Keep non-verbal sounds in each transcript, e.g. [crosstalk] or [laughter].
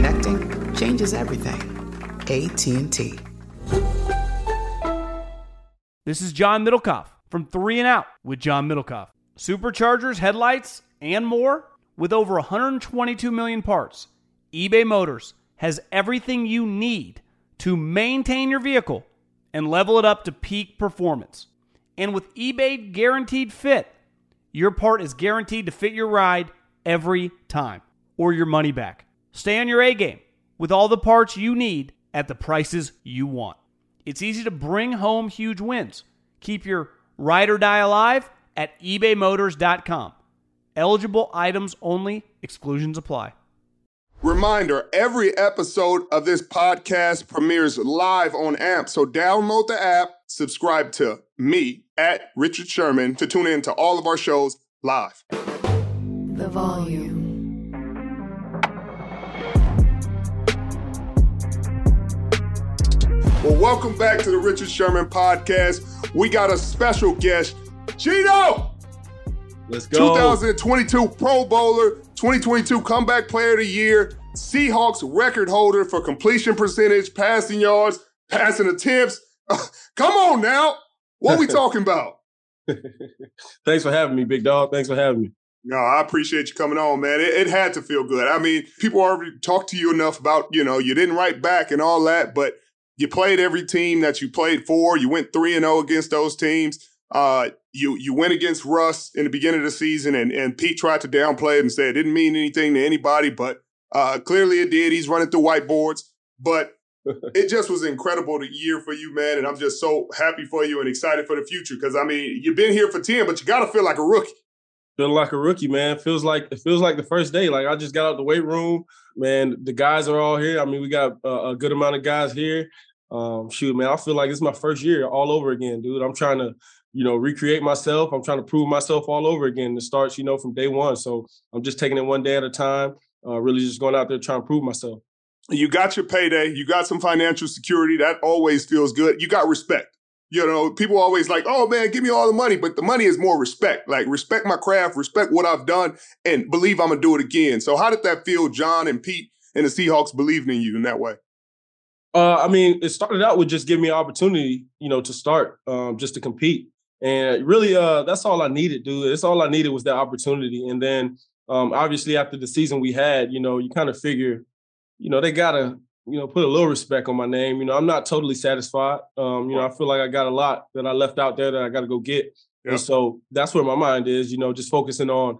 Connecting changes everything. AT&T. This is John Middlekauff from 3 and Out with John Middlekauff. Superchargers, headlights, and more with over 122 million parts. eBay Motors has everything you need to maintain your vehicle and level it up to peak performance. And with eBay Guaranteed Fit, your part is guaranteed to fit your ride every time or your money back. Stay on your A game with all the parts you need at the prices you want. It's easy to bring home huge wins. Keep your ride or die alive at ebaymotors.com. Eligible items only, exclusions apply. Reminder every episode of this podcast premieres live on AMP. So download the app, subscribe to me at Richard Sherman to tune in to all of our shows live. The volume. Well, welcome back to the Richard Sherman podcast. We got a special guest, Geno. Let's go. 2022 Pro Bowler, 2022 Comeback Player of the Year, Seahawks record holder for completion percentage, passing yards, passing attempts. [laughs] come on now. What are we [laughs] talking about? [laughs] Thanks for having me, big dog. Thanks for having me. No, I appreciate you coming on, man. It, it, had to feel good. I mean, people already talked to you enough about, you know, you didn't write back and all that, but you played every team that you played for. You went 3 and 0 against those teams. Uh, you you went against Russ in the beginning of the season, and, and Pete tried to downplay it and say it didn't mean anything to anybody, but uh, clearly it did. He's running through whiteboards, but [laughs] it just was incredible the year for you, man. And I'm just so happy for you and excited for the future because I mean you've been here for ten, but you got to feel like a rookie. Feeling like a rookie, man. Feels like it feels like the first day. Like I just got out the weight room, man. The guys are all here. I mean, we got a, a good amount of guys here. Um, shoot, man, I feel like it's my first year all over again, dude. I'm trying to, you know, recreate myself. I'm trying to prove myself all over again. It starts, you know, from day one. So I'm just taking it one day at a time. Uh, really just going out there trying to prove myself. You got your payday. You got some financial security. That always feels good. You got respect. You know, people always like, oh man, give me all the money, but the money is more respect. Like respect my craft, respect what I've done, and believe I'm gonna do it again. So how did that feel, John and Pete and the Seahawks believing in you in that way? Uh, I mean, it started out with just giving me an opportunity, you know, to start, um, just to compete. And really, uh, that's all I needed, dude. That's all I needed was that opportunity. And then, um, obviously, after the season we had, you know, you kind of figure, you know, they gotta, you know, put a little respect on my name. You know, I'm not totally satisfied. Um, you know, I feel like I got a lot that I left out there that I got to go get. And so that's where my mind is. You know, just focusing on,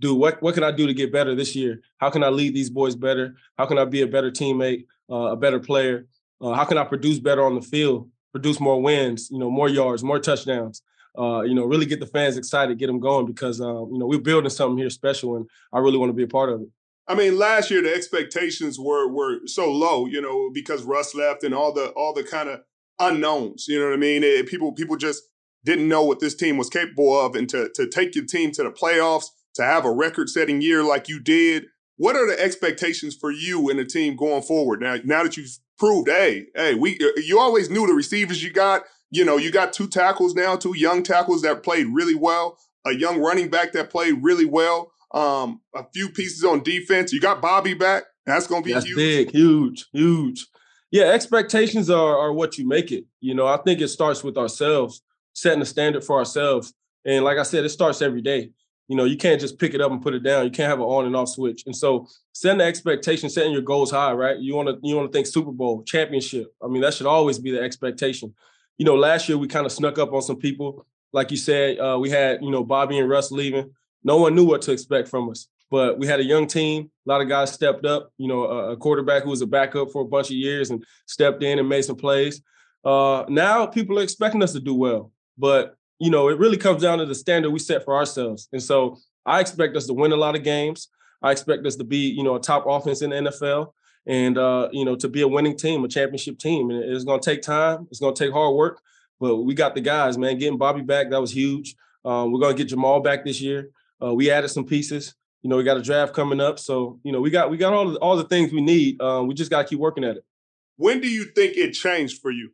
dude, what what can I do to get better this year? How can I lead these boys better? How can I be a better teammate, uh, a better player? Uh, how can I produce better on the field, produce more wins, you know, more yards, more touchdowns? Uh, you know, really get the fans excited, get them going because um, you know we're building something here special, and I really want to be a part of it. I mean, last year the expectations were were so low, you know, because Russ left and all the all the kind of unknowns. You know what I mean? It, people people just didn't know what this team was capable of, and to to take your team to the playoffs, to have a record setting year like you did. What are the expectations for you and the team going forward now? Now that you've proved, hey, hey, we uh, you always knew the receivers you got. You know, you got two tackles now, two young tackles that played really well, a young running back that played really well, um, a few pieces on defense. You got Bobby back. That's going to be That's huge. big, huge, huge. Yeah, expectations are are what you make it. You know, I think it starts with ourselves, setting a standard for ourselves. And like I said, it starts every day. You know, you can't just pick it up and put it down. You can't have an on and off switch. And so setting the expectation, setting your goals high, right? You want to you want to think Super Bowl, championship. I mean, that should always be the expectation. You know, last year we kind of snuck up on some people. Like you said, uh, we had, you know, Bobby and Russ leaving. No one knew what to expect from us. But we had a young team. A lot of guys stepped up. You know, a, quarterback who was a backup for a bunch of years and stepped in and made some plays. Uh, now people are expecting us to do well, but you know, it really comes down to the standard we set for ourselves. And so I expect us to win a lot of games. I expect us to be, you know, a top offense in the NFL and uh, you know, to be a winning team, a championship team. And it's gonna take time, it's gonna take hard work, but we got the guys, man. Getting Bobby back, that was huge. Um, we're gonna get Jamal back this year. Uh, we added some pieces you know, we got a draft coming up, so you know, we got we got all the, all the things we need. Um, we just got to keep working at it. When do you think it changed for you?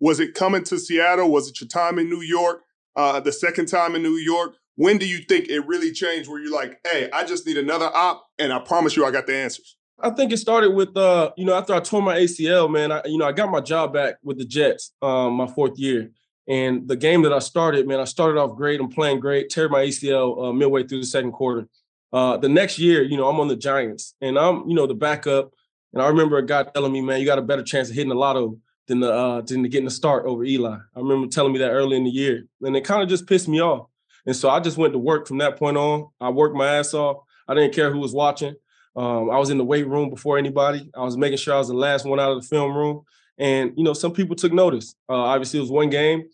Was it coming to Seattle? Was it your time in New York? Uh, the second time in New York? When do you think it really changed? Where you're like, hey, I just need another op, and I promise you, I got the answers. I think it started with uh, you know, after I tore my ACL, man, I you know, I got my job back with the Jets, um, my fourth year. And the game that I started, man, I started off great. I'm playing great. Tear my ACL uh, midway through the second quarter. Uh, the next year, you know, I'm on the Giants and I'm, you know, the backup. And I remember a guy telling me, man, you got a better chance of hitting the lotto than the uh, than getting the start over Eli. I remember telling me that early in the year, and it kind of just pissed me off. And so I just went to work from that point on. I worked my ass off. I didn't care who was watching. Um, I was in the weight room before anybody. I was making sure I was the last one out of the film room. And you know, some people took notice. Uh, obviously, it was one game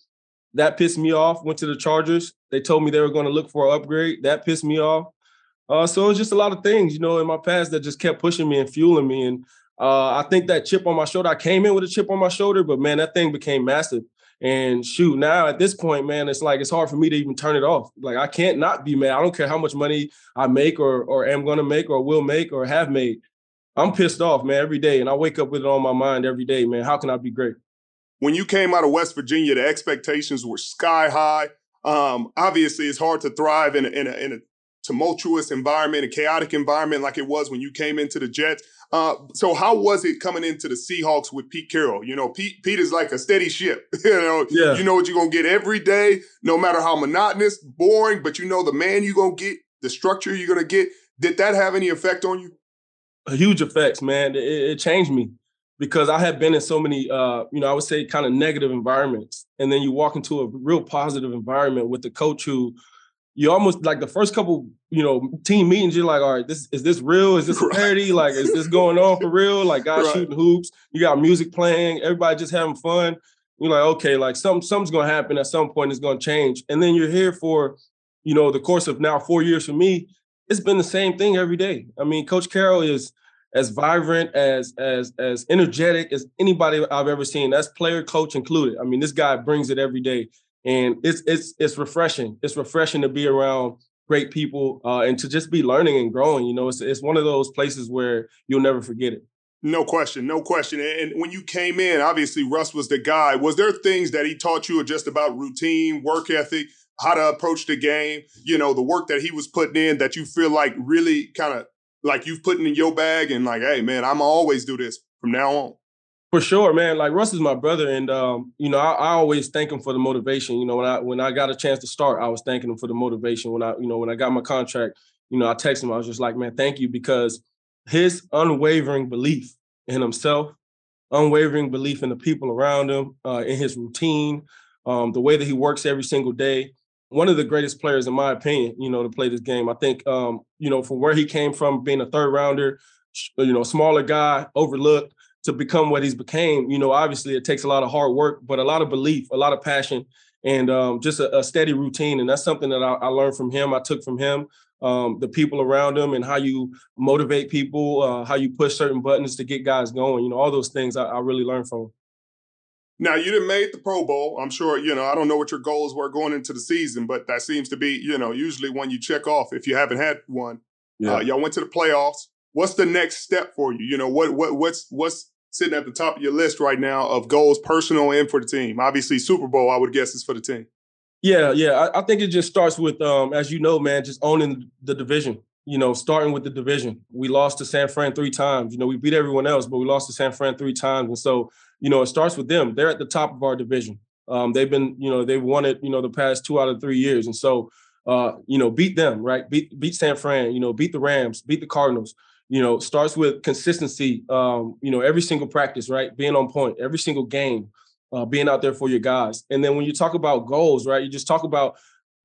that pissed me off. Went to the Chargers. They told me they were going to look for an upgrade. That pissed me off. Uh, so it's just a lot of things, you know, in my past that just kept pushing me and fueling me. And uh, I think that chip on my shoulder, I came in with a chip on my shoulder, but man, that thing became massive. And shoot, now at this point, man, it's like it's hard for me to even turn it off. Like I can't not be mad. I don't care how much money I make or or am gonna make or will make or have made. I'm pissed off, man, every day. And I wake up with it on my mind every day, man. How can I be great? When you came out of West Virginia, the expectations were sky high. Um, obviously, it's hard to thrive in a, in a, in a tumultuous environment, a chaotic environment like it was when you came into the Jets. Uh, so how was it coming into the Seahawks with Pete Carroll? You know, Pete Pete is like a steady ship. [laughs] you know, yeah. you know what you're gonna get every day, no matter how monotonous, boring, but you know the man you're gonna get, the structure you're gonna get. Did that have any effect on you? A huge effects, man. It, it changed me because I had been in so many, uh, you know, I would say kind of negative environments, and then you walk into a real positive environment with the coach who you almost like the first couple, you know, team meetings, you're like, all right, this is this real? Is this a [laughs] parody? Like, is this going on for real? Like guys right. shooting hoops, you got music playing, everybody just having fun. You're like, okay, like something something's gonna happen at some point, it's gonna change. And then you're here for, you know, the course of now four years for me, it's been the same thing every day. I mean, Coach Carroll is as vibrant, as as as energetic as anybody I've ever seen. That's player, coach included. I mean, this guy brings it every day and it's it's it's refreshing. It's refreshing to be around great people uh, and to just be learning and growing. You know, it's it's one of those places where you'll never forget it. No question, no question. And when you came in, obviously Russ was the guy. Was there things that he taught you just about routine, work ethic, how to approach the game? You know, the work that he was putting in that you feel like really kind of like you've put in your bag and like, hey man, I'm always do this from now on. For sure, man. Like Russ is my brother, and um, you know, I, I, always thank him for the motivation. You know, when I when I got a chance to start, I was thanking him for the motivation. When I, you know, when I got my contract, you know, I texted him. I was just like, man, thank you because his unwavering belief in himself, unwavering belief in the people around him, uh, in his routine, um, the way that he works every single day. One of the greatest players, in my opinion, you know, to play this game. I think, um, you know, from where he came from, being a third rounder, you know, smaller guy, overlooked to become what he's became, you know, obviously it takes a lot of hard work, but a lot of belief, a lot of passion, and um, just a, a, steady routine. And that's something that I, I, learned from him. I took from him, um, the people around him, and how you motivate people, uh, how you push certain buttons to get guys going. You know, all those things I, I really learned from him. Now you didn't make the Pro Bowl. I'm sure you know. I don't know what your goals were going into the season, but that seems to be you know usually one you check off if you haven't had one. Yeah. Uh, y'all went to the playoffs. What's the next step for you? You know what what what's what's sitting at the top of your list right now of goals, personal and for the team? Obviously, Super Bowl, I would guess, is for the team. Yeah, yeah. I, I think it just starts with, um, as you know, man, just owning the division. You know, starting with the division. We lost to San Fran three times. You know, we beat everyone else, but we lost to San Fran three times. And so, you know, it starts with them. They're at the top of our division. Um, they've been, you know, they've won it, you know, the past two out of three years. And so uh, you know, beat them, right? Beat beat San Fran, you know, beat the Rams, beat the Cardinals. You know, starts with consistency. Um, you know, every single practice, right? Being on point, every single game, uh, being out there for your guys. And then when you talk about goals, right? You just talk about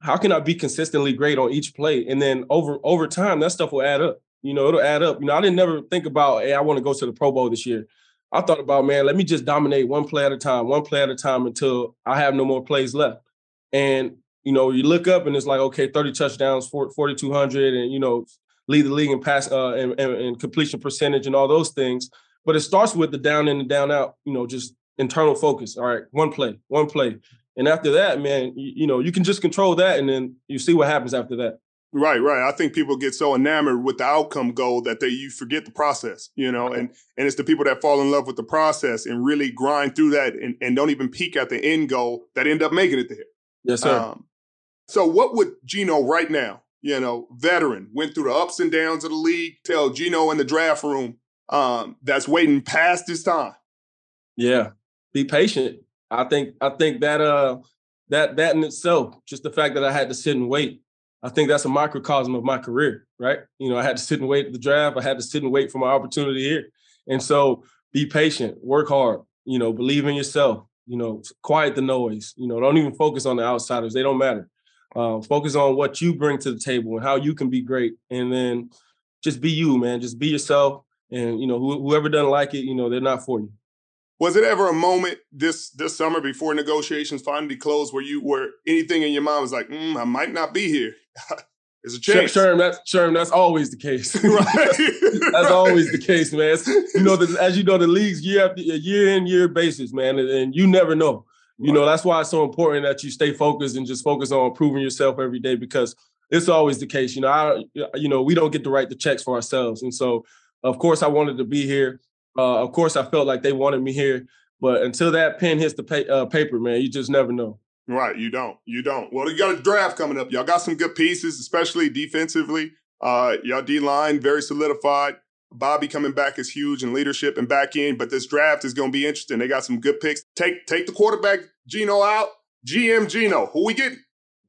how can I be consistently great on each play, and then over over time, that stuff will add up. You know, it'll add up. You know, I didn't never think about, hey, I want to go to the Pro Bowl this year. I thought about, man, let me just dominate one play at a time, one play at a time until I have no more plays left. And you know, you look up and it's like, okay, 30 touchdowns, 4,200, and, you know, lead the league in pass uh, and, and, completion percentage and all those things. But it starts with the down in and down out, you know, just internal focus. All right, one play, one play. And after that, man, you, you know, you can just control that and then you see what happens after that. Right, right. I think people get so enamored with the outcome goal that they you forget the process, you know, and and it's the people that fall in love with the process and really grind through that and, and don't even peek at the end goal that end up making it there. Yes, sir. Um, so, what would Geno right now, you know, veteran, went through the ups and downs of the league, tell Geno in the draft room um, that's waiting past his time? Yeah, be patient. I think I think that uh that that in itself, just the fact that I had to sit and wait, I think that's a microcosm of my career, right? You know, I had to sit and wait the draft. I had to sit and wait for my opportunity here. And so be patient, work hard, you know, believe in yourself, you know, quiet the noise, you know, don't even focus on the outsiders. They don't matter. Uh, focus on what you bring to the table and how you can be great, and then just be you, man. Just be yourself, and you know wh- whoever doesn't like it, you know they're not for you. Was it ever a moment this this summer before negotiations finally closed where you were anything in your mind was like, mm, I might not be here? [laughs] There's a chance. Sherm, that's Sherm, that's always the case. [laughs] right. [laughs] that's always the case, man. It's, you know, the, as you know, the leagues year after year in year basis, man, and, and you never know. You know, that's why it's so important that you stay focused and just focus on improving yourself every day because it's always the case. You know, I, you know, we don't get to write the checks for ourselves, and so of course I wanted to be here. Uh, of course, I felt like they wanted me here, but until that pen hits the pa- uh, paper, man, you just never know. Right, you don't, you don't. Well, you got a draft coming up. Y'all got some good pieces, especially defensively. Uh, y'all D line very solidified. Bobby coming back is huge in leadership and back in, but this draft is going to be interesting. They got some good picks. Take take the quarterback Geno out. GM Geno, who we getting?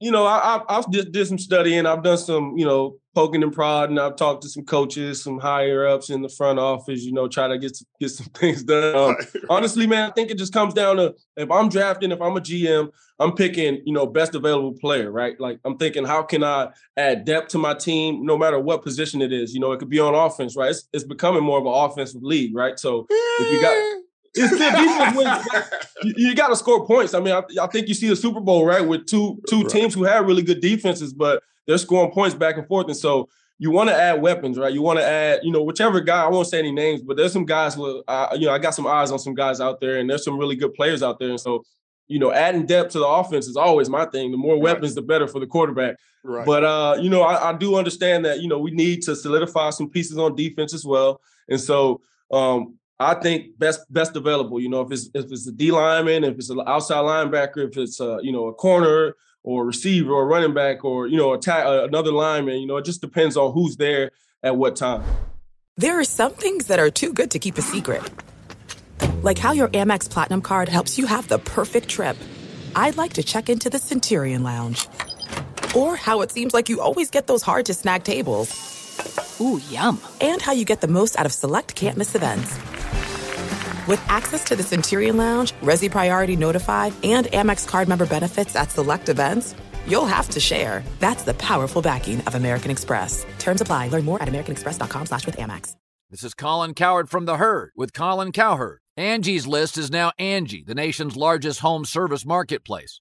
You know, I, I, I just did some studying. I've done some, you know, poking and prodding. I've talked to some coaches, some higher ups in the front office. You know, try to get some, get some [laughs] things done. Um, honestly, man, I think it just comes down to if I'm drafting, if I'm a GM, I'm picking, you know, best available player, right? Like I'm thinking, how can I add depth to my team, no matter what position it is? You know, it could be on offense, right? It's, it's becoming more of an offensive league, right? So if you got [laughs] it's still defense wins. You, you got to score points. I mean, I, I, think you see the Super Bowl right with two two right. teams who have really good defenses, but they're scoring points back and forth. And so you want to add weapons, right? You want to add, you know, whichever guy. I won't say any names, but there's some guys. With, uh, you know, I got some eyes on some guys out there, and there's some really good players out there. And so, you know, adding depth to the offense is always my thing. The more weapons, the better for the quarterback. Right. But uh, you know, I, I do understand that you know we need to solidify some pieces on defense as well. And so um, I think best best available. You know, if it's if it's a D lineman, if it's an outside linebacker, if it's a you know a corner or a receiver or a running back or you know attack uh, another lineman. You know, it just depends on who's there at what time. There are some things that are too good to keep a secret, like how your Amex Platinum card helps you have the perfect trip. I'd like to check into the Centurion Lounge, or how it seems like you always get those hard to snag tables. Ooh, yum! And how you get the most out of select can't miss events. With access to the Centurion Lounge, Resy Priority Notified, and Amex card member benefits at select events, you'll have to share. That's the powerful backing of American Express. Terms apply. Learn more at americanexpress.com slash with Amex. This is Colin Cowherd from The Herd with Colin Cowherd. Angie's List is now Angie, the nation's largest home service marketplace.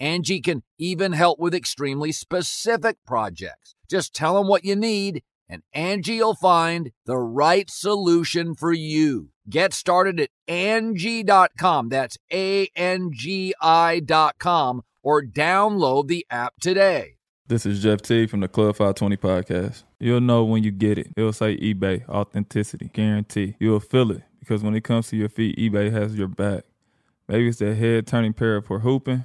Angie can even help with extremely specific projects. Just tell them what you need, and Angie'll find the right solution for you. Get started at Angie.com. That's A N G I.com or download the app today. This is Jeff T from the Club 520 podcast. You'll know when you get it. It'll say eBay, authenticity, guarantee. You'll feel it because when it comes to your feet, eBay has your back. Maybe it's that head turning pair for hooping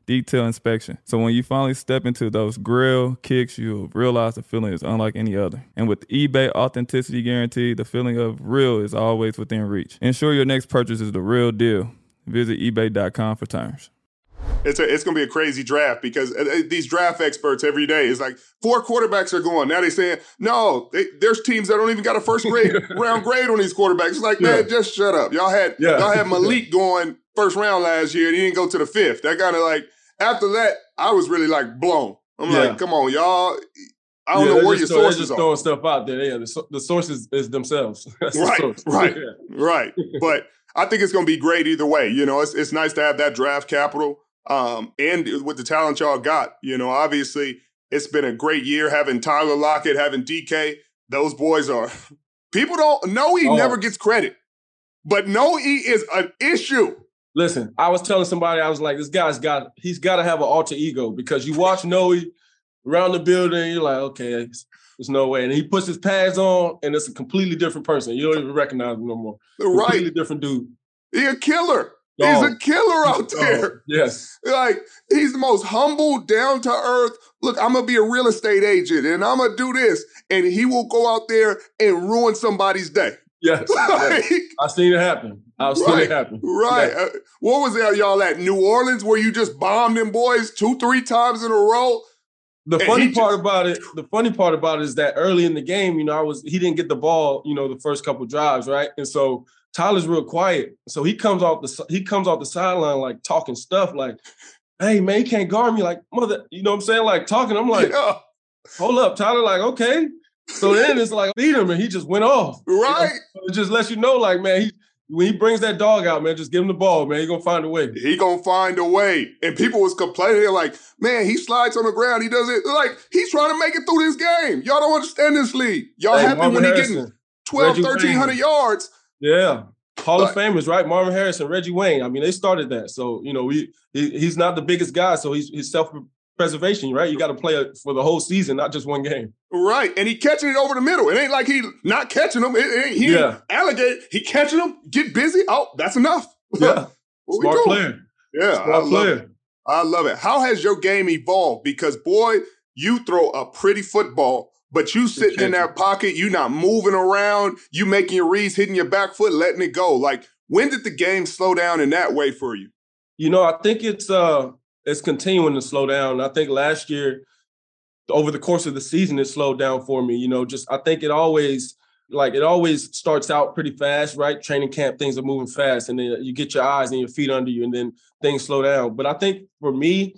detailed inspection. So when you finally step into those grill kicks, you'll realize the feeling is unlike any other. And with eBay authenticity guarantee, the feeling of real is always within reach. Ensure your next purchase is the real deal. Visit eBay.com for terms it's a, it's going to be a crazy draft because uh, uh, these draft experts every day is like four quarterbacks are going. Now they're saying no, they, there's teams that don't even got a first grade [laughs] round grade on these quarterbacks. It's like yeah. man, just shut up. Y'all had yeah. y'all had [laughs] Malik going first round last year and he didn't go to the fifth. That kind of like after that, I was really like blown. I'm yeah. like, come on, y'all. I don't know where your sources are." just are. throwing stuff out there. Yeah, the, the sources is themselves. [laughs] right, the right, right. But I think it's going to be great either way. You know, it's it's nice to have that draft capital. Um, and with the talent y'all got, you know, obviously it's been a great year having Tyler Lockett, having DK. Those boys are [laughs] people don't know he oh. never gets credit, but Noe is an issue. Listen, I was telling somebody, I was like, this guy's got he's got to have an alter ego because you watch Noe around the building, you're like, okay, there's no way. And he puts his pads on, and it's a completely different person. You don't even recognize him no more. Right. Completely different dude. He a killer. He's a killer out there. Yes. [laughs] Like, he's the most humble, down to earth. Look, I'm going to be a real estate agent and I'm going to do this. And he will go out there and ruin somebody's day. Yes. yes. I've seen it happen. I've seen right, it happen. Right. Uh, what was that, y'all at New Orleans where you just bombed them boys two, three times in a row? The and funny part just, about it, the funny part about it is that early in the game, you know, I was he didn't get the ball, you know, the first couple drives, right? And so Tyler's real quiet. So he comes off the he comes off the sideline like talking stuff like, hey man, he can't guard me. Like, mother, you know what I'm saying? Like talking. I'm like, yeah. hold up, Tyler, like, okay. So then it's like beat him and he just went off. Right. You know? It just lets you know, like, man, he when he brings that dog out, man, just give him the ball, man. He gonna find a way. He gonna find a way. And people was complaining, like, man, he slides on the ground. He does it like he's trying to make it through this game. Y'all don't understand this league. Y'all hey, happy Marvin when he getting 12, 1300 Wayne. yards yeah. Hall of Famers, right? Marvin Harrison, Reggie Wayne. I mean, they started that. So, you know, we he, he's not the biggest guy. So he's, he's self preservation, right? You got to play for the whole season, not just one game. Right. And he catching it over the middle. It ain't like he not catching them. It, it, he yeah. alligator. He catching them, get busy. Oh, that's enough. [laughs] Yeah. Smart player. Yeah. Smart I love player. It. I love it. How has your game evolved? Because boy, you throw a pretty football but you sitting in that pocket, you not moving around, you making your reads, hitting your back foot, letting it go. Like, when did the game slow down in that way for you? You know, I think it's uh it's continuing to slow down. I think last year, over the course of the season, it slowed down for me. You know, just I think it always like it always starts out pretty fast, right? Training camp, things are moving fast, and then you get your eyes and your feet under you, and then things slow down. But I think for me,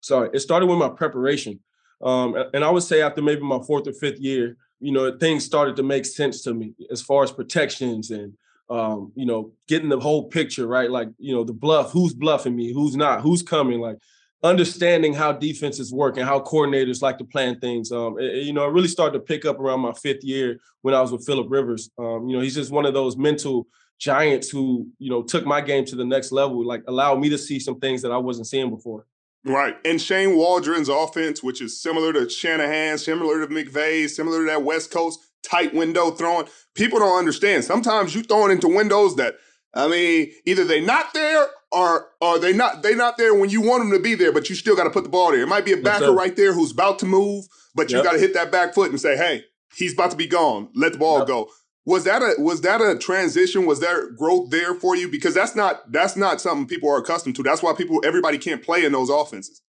sorry, it started with my preparation. Um, and I would say after maybe my fourth or fifth year, you know, things started to make sense to me as far as protections and um, you know, getting the whole picture, right? Like, you know, the bluff, who's bluffing me, who's not, who's coming, like understanding how defenses work and how coordinators like to plan things. Um, it, you know, I really started to pick up around my fifth year when I was with Philip Rivers. Um, you know, he's just one of those mental giants who, you know, took my game to the next level, like allowed me to see some things that I wasn't seeing before. Right. And Shane Waldron's offense, which is similar to Shanahan, similar to McVay, similar to that West Coast tight window throwing. People don't understand. Sometimes you throwing into windows that, I mean, either they not there or or they not they not there when you want them to be there, but you still got to put the ball there. It might be a backer right there who's about to move, but you yep. got to hit that back foot and say, hey, he's about to be gone. Let the ball yep. go. Was that a was that a transition? Was there growth there for you? Because that's not that's not something people are accustomed to. That's why people everybody can't play in those offenses.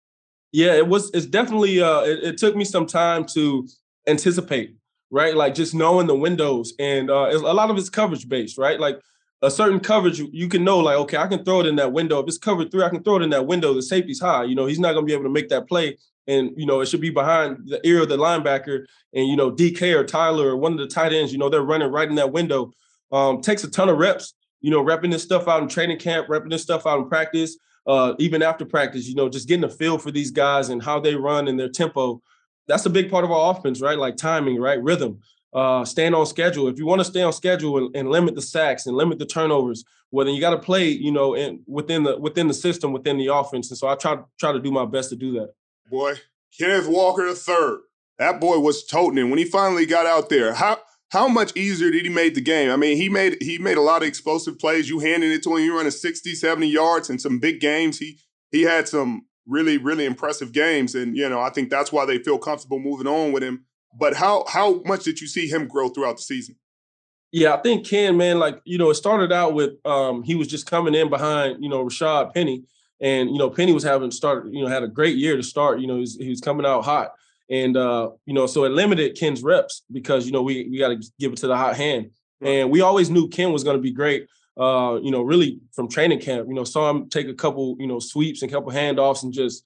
Yeah, it was. It's definitely. Uh, it, it took me some time to anticipate, right? Like just knowing the windows, and uh, a lot of it's coverage based, right? Like a certain coverage, you can know, like, okay, I can throw it in that window. If it's covered three, I can throw it in that window. The safety's high. You know, he's not going to be able to make that play. And, you know, it should be behind the ear of the linebacker. And, you know, DK or Tyler or one of the tight ends, you know, they're running right in that window. Um, takes a ton of reps, you know, repping this stuff out in training camp, repping this stuff out in practice, uh, even after practice, you know, just getting a feel for these guys and how they run and their tempo. That's a big part of our offense, right? Like timing, right? Rhythm uh, staying on schedule. If you want to stay on schedule and, and, limit the sacks and limit the turnovers, well, then you got to play, you know, in, within the within the system, within the offense. And so I try try to do my best to do that. Boy, Kenneth Walker the third. That boy was toting it when he finally got out there. How how much easier did he make the game? I mean, he made he made a lot of explosive plays. You handed it to him, you running 60, 70 yards in some big games. He he had some really, really impressive games. And, you know, I think that's why they feel comfortable moving on with him. But how how much did you see him grow throughout the season? Yeah, I think Ken, man, like you know, it started out with um, he was just coming in behind you know Rashad Penny, and you know Penny was having started you know had a great year to start. You know, he was, he was coming out hot, and uh, you know, so it limited Ken's reps because you know we we got to give it to the hot hand, and we always knew Ken was going to be great. Uh, you know, really from training camp, you know, saw him take a couple, you know, sweeps and a couple handoffs and just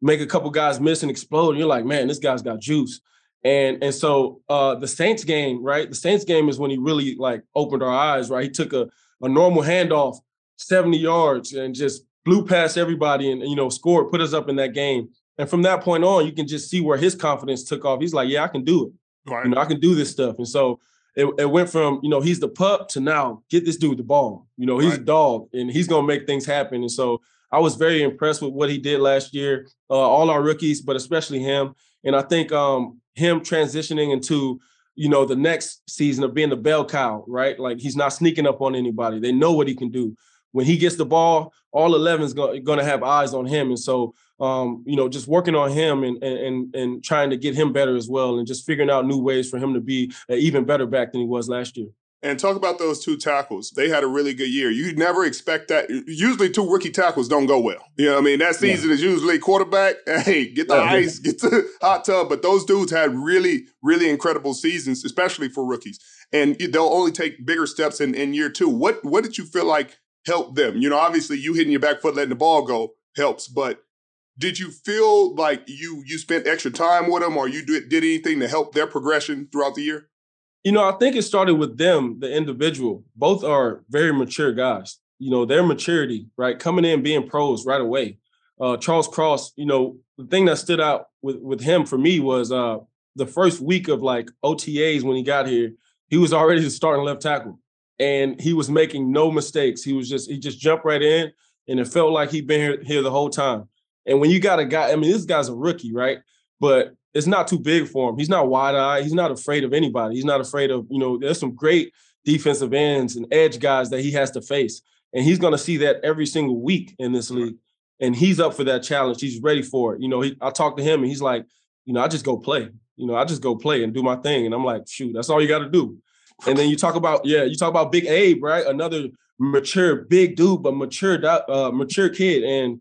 make a couple guys miss and explode. And you're like, man, this guy's got juice. And and so uh, the Saints game, right? The Saints game is when he really like opened our eyes, right? He took a, a normal handoff, 70 yards, and just blew past everybody and you know scored, put us up in that game. And from that point on, you can just see where his confidence took off. He's like, yeah, I can do it. Right. You know, I can do this stuff. And so it, it went from, you know, he's the pup to now get this dude the ball. You know, he's right. a dog and he's gonna make things happen. And so I was very impressed with what he did last year. Uh, all our rookies, but especially him. And I think um, him transitioning into you know the next season of being the bell cow, right? Like he's not sneaking up on anybody. They know what he can do. When he gets the ball, all 11 is going to have eyes on him, and so um, you know, just working on him and and and trying to get him better as well, and just figuring out new ways for him to be an even better back than he was last year. And talk about those two tackles. They had a really good year. You'd never expect that. Usually, two rookie tackles don't go well. You know, what I mean, that season yeah. is usually quarterback. [laughs] Hey, get the yeah, [laughs] ice, get the hot tub. But those dudes had really, really incredible seasons, especially for rookies. And they'll only take bigger steps in, in year two. What What did you feel like helped them? You know, obviously, you hitting your back foot, letting the ball go helps. But did you feel like you you spent extra time with them, or you did, did anything to help their progression throughout the year? You know, I think it started with them, the individual. Both are very mature guys. You know, their maturity, right? Coming in being pros right away. Uh, Charles Cross, you know, the thing that stood out with, with him for me was uh, the first week of like OTAs when he got here, he was already the starting left tackle. And he was making no mistakes. He was just, he just jumped right in and it felt like he'd been here, here the whole time. And when you got a guy, I mean, this guy's a rookie, right? But it's not too big for him. He's not wide eyed. He's not afraid of anybody. He's not afraid of, you know, there's some great defensive ends and edge guys that he has to face. And he's going to see that every single week in this league. And he's up for that challenge. He's ready for it. You know, he, I talked to him and he's like, you know, I just go play. You know, I just go play and do my thing. And I'm like, shoot, that's all you got to do. And then you talk about, yeah, you talk about Big Abe, right? Another mature, big dude, but mature, uh, mature kid. And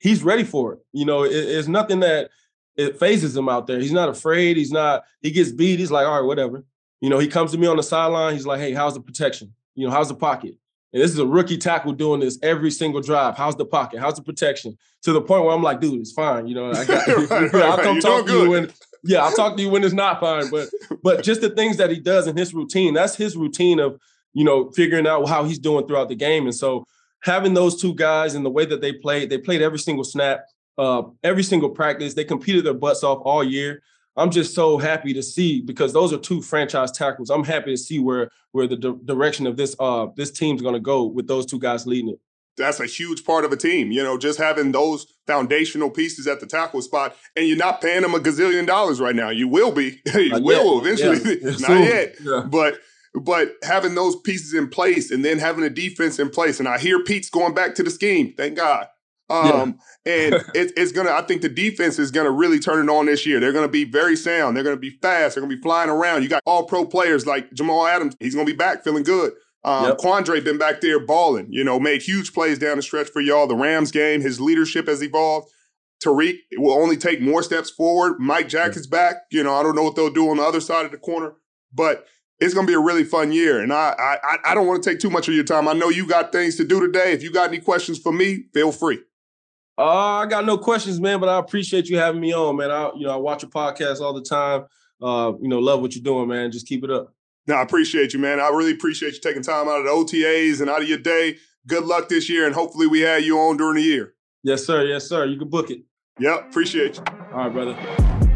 he's ready for it. You know, it, it's nothing that it phases him out there. He's not afraid. He's not, he gets beat. He's like, all right, whatever. You know, he comes to me on the sideline. He's like, hey, how's the protection? You know, how's the pocket? And this is a rookie tackle doing this every single drive. How's the pocket? How's the protection? To the point where I'm like, dude, it's fine. You know, I got, [laughs] [laughs] right, right, I'll come right. talk to good. you when, yeah, I'll talk to you when it's not fine. But, [laughs] but just the things that he does in his routine, that's his routine of, you know, figuring out how he's doing throughout the game. And so having those two guys and the way that they played, they played every single snap uh, every single practice. They competed their butts off all year. I'm just so happy to see because those are two franchise tackles. I'm happy to see where where the di- direction of this uh this team's going to go with those two guys leading it. That's a huge part of a team, you know, just having those foundational pieces at the tackle spot, and you're not paying them a gazillion dollars right now. You will be, [laughs] you not will yet. eventually, yeah. [laughs] not Soon. yet, yeah. but but having those pieces in place and then having a defense in place. And I hear Pete's going back to the scheme. Thank God. Um, yeah. and [laughs] it, it's gonna. I think the defense is gonna really turn it on this year. They're gonna be very sound. They're gonna be fast. They're gonna be flying around. You got all pro players like Jamal Adams. He's gonna be back feeling good. Um, yep. Quandre been back there balling. You know, made huge plays down the stretch for y'all. The Rams game, his leadership has evolved. Tariq will only take more steps forward. Mike Jack is back. You know, I don't know what they'll do on the other side of the corner, but it's going to be a really fun year. And I, I, I don't want to take too much of your time. I know you got things to do today. If you got any questions for me, feel free. Uh, I got no questions, man. But I appreciate you having me on, man. I, you know, I watch your podcast all the time. Uh, you know, love what you're doing, man. Just keep it up. No, I appreciate you, man. I really appreciate you taking time out of the OTAs and out of your day. Good luck this year, and hopefully we have you on during the year. Yes, sir. Yes, sir. You can book it. Yep, appreciate you. All right, brother.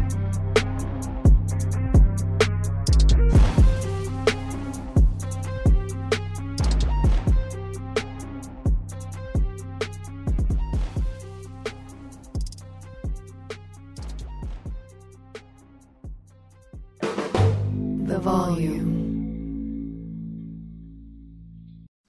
Volume.